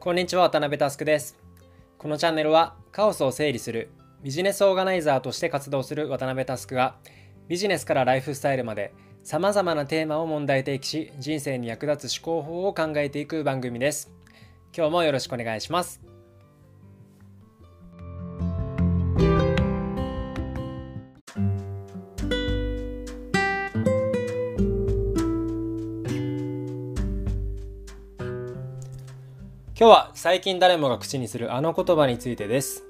こんにちは渡辺佑です。このチャンネルはカオスを整理するビジネスオーガナイザーとして活動する渡辺佑がビジネスからライフスタイルまでさまざまなテーマを問題提起し人生に役立つ思考法を考えていく番組です。今日もよろしくお願いします。今日は最近誰もが口にするあの言葉についてです。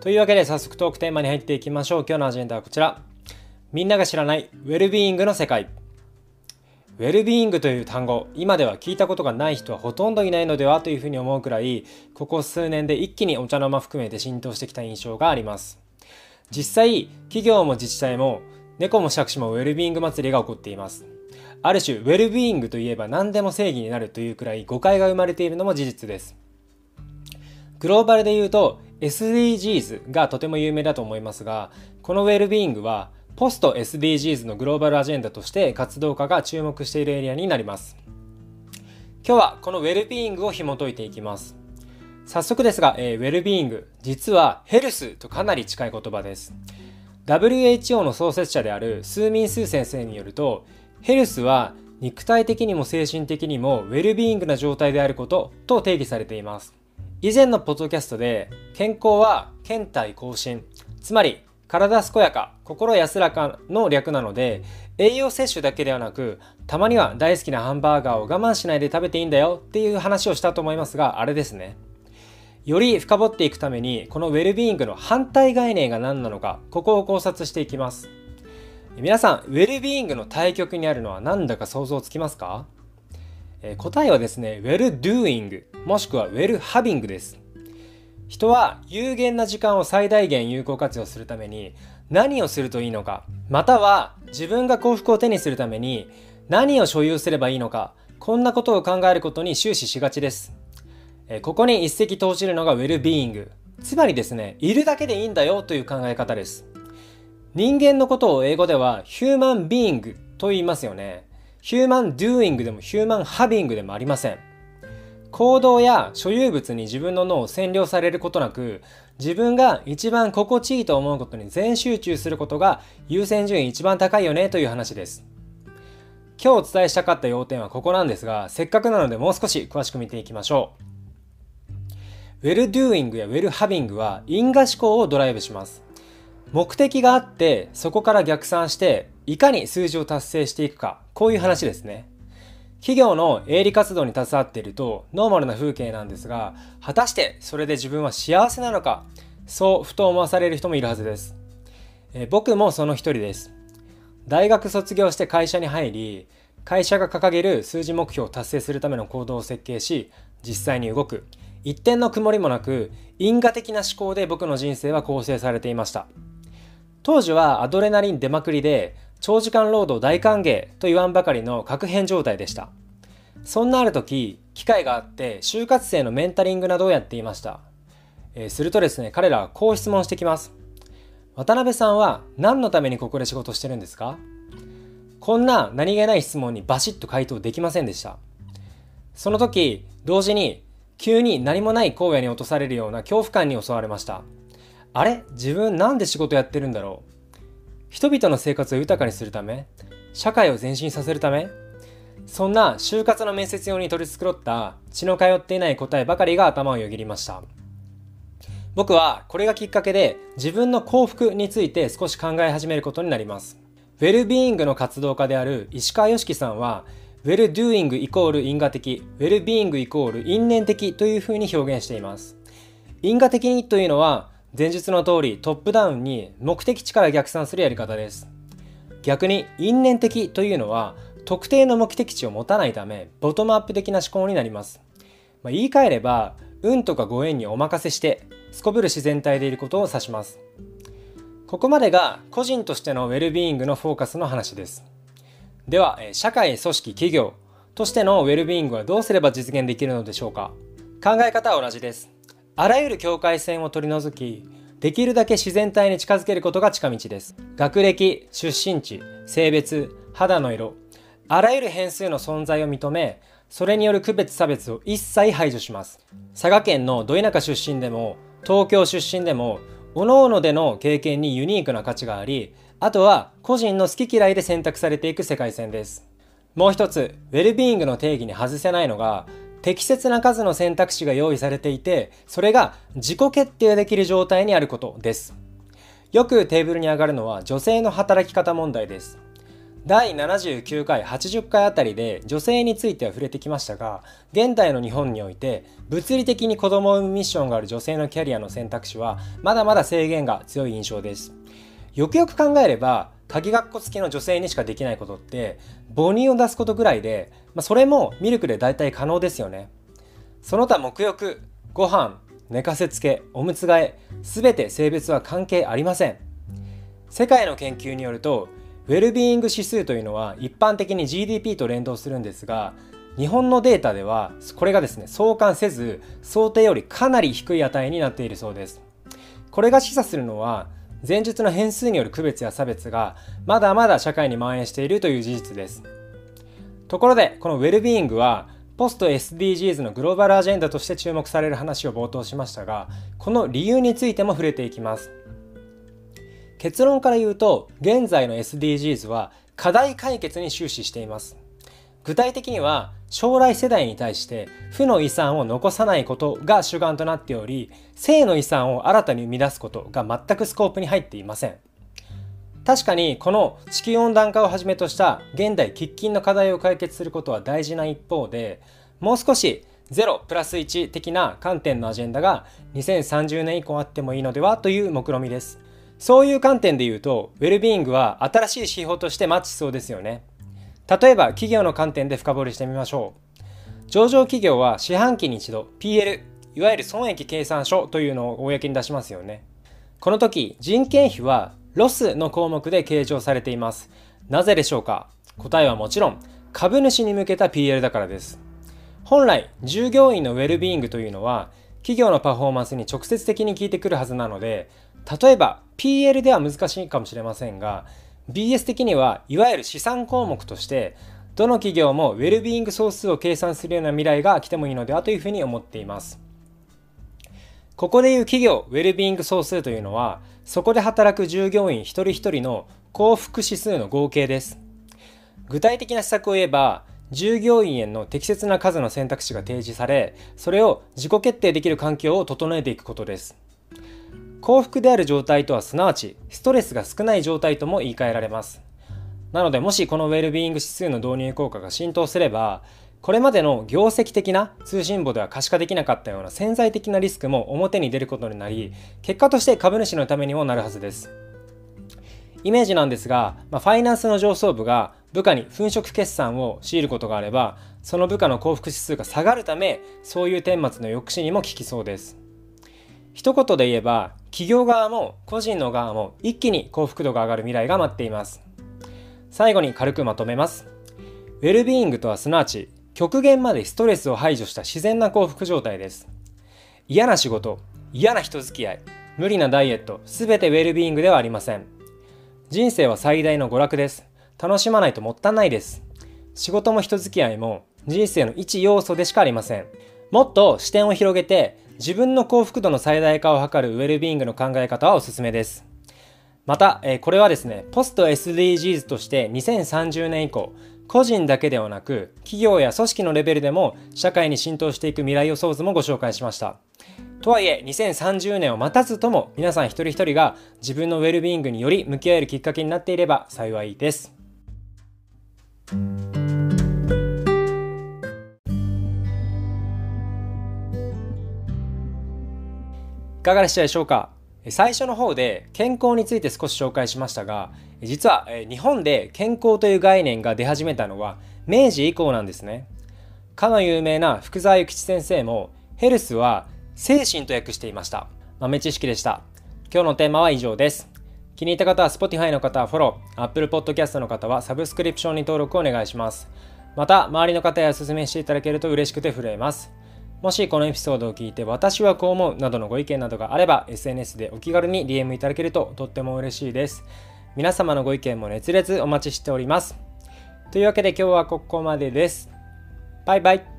というわけで早速トークテーマに入っていきましょう。今日のアジェンダはこちら。みんなが知らないウェルビーイングの世界。ウェルビーイングという単語、今では聞いたことがない人はほとんどいないのではというふうに思うくらい、ここ数年で一気にお茶の間含めて浸透してきた印象があります。実際、企業も自治体も猫も杓子もウェルビーイング祭りが起こっています。ある種ウェルビーイングといえば何でも正義になるというくらい誤解が生まれているのも事実です。グローバルで言うと SDGs がとても有名だと思いますがこのウェルビーイングはポスト SDGs のグローバルアジェンダとして活動家が注目しているエリアになります。今日はこのウェルビーイングを紐解いていきます。早速ですが、えー、ウェルビーイング実はヘルスとかなり近い言葉です。WHO の創設者であるスーミン・スー先生によるとヘルスは肉体的にも精神的にもウェルビーイングな状態であることと定義されています。以前のポッドキャストで健康は健体更新、つまり体健やか、心安らかの略なので栄養摂取だけではなくたまには大好きなハンバーガーを我慢しないで食べていいんだよっていう話をしたと思いますがあれですね。より深掘っていくためにこのウェルビーイングの反対概念が何なのかここを考察していきます。皆さん、ウェルビーイングの対極にあるのは何だか想像つきますか、えー、答えはですね、 well-doing、もしくは well-having です。人は有限な時間を最大限有効活用するために何をするといいのか、または自分が幸福を手にするために何を所有すればいいのか、こんなことを考えることに終始しがちです。えここに一石投じるのがウェルビーイング。つまりですね、いるだけでいいんだよという考え方です。人間のことを英語ではヒューマンビーイングと言いますよね。ヒューマンドゥーイングでもヒューマンハビングでもありません。行動や所有物に自分の脳を占領されることなく、自分が一番心地いいと思うことに全集中することが優先順位一番高いよねという話です。今日お伝えしたかった要点はここなんですが、せっかくなのでもう少し詳しく見ていきましょう。ウェルドゥーイングやウェルハビングは因果思考をドライブします。目的があってそこから逆算していかに数字を達成していくか。こういう話ですね。企業の営利活動に携わっているとノーマルな風景なんですが果たしてそれで自分は幸せなのかそうふと思わされる人もいるはずです。え僕もその一人です。大学卒業して会社に入り会社が掲げる数字目標を達成するための行動を設計し実際に動く。一点の曇りもなく因果的な思考で僕の人生は構成されていました。当時はアドレナリン出まくりで長時間労働大歓迎と言わんばかりの確変状態でした。そんなある時機会があって就活生のメンタリングなどをやっていました、えー、するとですね彼らはこう質問してきます。渡辺さんは何のためにここで仕事してるんですか？こんな何気ない質問にバシッと回答できませんでした。その時同時に急に何もない荒野に落とされるような恐怖感に襲われました。あれ？自分なんで仕事やってるんだろう？人々の生活を豊かにするため？社会を前進させるため？そんな就活の面接用に取り繕った血の通っていない答えばかりが頭をよぎりました。僕はこれがきっかけで自分の幸福について少し考え始めることになります。ウェルビーイングの活動家である石川良樹さんはウェルドゥーイングイコール因果的ウェルビーイングイコール因縁的というふうに表現しています。因果的にというのは前述の通りトップダウンに目的地から逆算するやり方です。逆に因縁的というのは特定の目的地を持たないためボトムアップ的な思考になります。まあ、言い換えれば運とかご縁にお任せしてすこぶる自然体でいることを指します。ここまでが個人としてのウェルビーイングのフォーカスの話です。では、社会、組織、企業としてのウェルビーイングはどうすれば実現できるのでしょうか考え方は同じです。あらゆる境界線を取り除き、できるだけ自然体に近づけることが近道です。学歴、出身地、性別、肌の色、あらゆる変数の存在を認め、それによる区別差別を一切排除します。佐賀県のど田舎出身でも東京出身でも各々での経験にユニークな価値がありあとは個人の好き嫌いで選択されていく世界線です。もう一つウェルビーイングの定義に外せないのが適切な数の選択肢が用意されていてそれが自己決定できる状態にあることです。よくテーブルに上がるのは女性の働き方問題です。第79回80回あたりで女性については触れてきましたが現代の日本において物理的に子供を産むミッションがある女性のキャリアの選択肢はまだまだ制限が強い印象です。よくよく考えれば鍵括弧付きの女性にしかできないことって母乳を出すことぐらいで、まあ、それもミルクで大体可能ですよね。その他沐浴ご飯寝かせつけおむつ替え全て性別は関係ありません。世界の研究によるとウェルビーイング指数というのは一般的に GDP と連動するんですが日本のデータではこれがですね相関せず想定よりかなり低い値になっているそうです。これが示唆するのは前述の変数による区別や差別がまだまだ社会に蔓延しているという事実です。ところでこのウェルビーイングはポスト SDGs のグローバルアジェンダとして注目される話を冒頭しましたがこの理由についても触れていきます。結論から言うと現在の SDGs は課題解決に終始しています。具体的には将来世代に対して負の遺産を残さないことが主眼となっており性の遺産を新たに生み出すことが全くスコープに入っていません確かにこの地球温暖化をはじめとした現代喫緊の課題を解決することは大事な一方でもう少し0プラス1的な観点のアジェンダが2030年以降あってもいいのではという目論見ですそういう観点で言うと、ウェルビーイングは新しい指標としてマッチしそうですよね。例えば、企業の観点で深掘りしてみましょう。上場企業は四半期に一度 PL、いわゆる損益計算書というのを公に出しますよね。この時、人件費はロスの項目で計上されています。なぜでしょうか？答えはもちろん、株主に向けた PL だからです。本来、従業員のウェルビーイングというのは、企業のパフォーマンスに直接的に効いてくるはずなので、例えば PL では難しいかもしれませんが BS 的にはいわゆる資産項目としてどの企業もウェルビーイング総数を計算するような未来が来てもいいのではというふうに思っています。ここでいう企業ウェルビーイング総数というのはそこで働く従業員一人一人の幸福指数の合計です。具体的な施策を言えば従業員への適切な数の選択肢が提示されそれを自己決定できる環境を整えていくことです。幸福である状態とはすなわちストレスが少ない状態とも言い換えられます。なのでもしこのウェルビーイング指数の導入効果が浸透すればこれまでの業績的な通信簿では可視化できなかったような潜在的なリスクも表に出ることになり結果として株主のためにもなるはずです。イメージなんですが、まあ、ファイナンスの上層部が部下に粉飾決算を強いることがあればその部下の幸福指数が下がるためそういう顛末の抑止にも効きそうです。一言で言えば企業側も個人の側も一気に幸福度が上がる未来が待っています。最後に軽くまとめます。ウェルビーイングとはすなわち極限までストレスを排除した自然な幸福状態です。嫌な仕事嫌な人付き合い無理なダイエット全てウェルビーイングではありません。人生は最大の娯楽です。楽しまないともったいないです。仕事も人付き合いも人生の一要素でしかありません。もっと視点を広げて自分の幸福度の最大化を図るウェルビーイングの考え方はおすすめです。また、えこれはですね、ポスト SDGs として2030年以降、個人だけではなく、企業や組織のレベルでも社会に浸透していく未来予想図もご紹介しました。とはいえ、2030年を待たずとも皆さん一人一人が自分のウェルビーイングにより向き合えるきっかけになっていれば幸いです。かがでしたでしょうか？最初の方で健康について少し紹介しましたが実は日本で健康という概念が出始めたのは明治以降なんですね。かの有名な福沢諭吉先生もヘルスは精神と訳していました。豆知識でした。今日のテーマは以上です。気に入った方は Spotify の方はフォロー Apple Podcast の方はサブスクリプションに登録お願いします。また周りの方へお勧めしていただけると嬉しくて震えます。もしこのエピソードを聞いて私はこう思うなどのご意見などがあれば SNS でお気軽に DM いただけるととっても嬉しいです。皆様のご意見も熱烈お待ちしております。というわけで今日はここまでです。バイバイ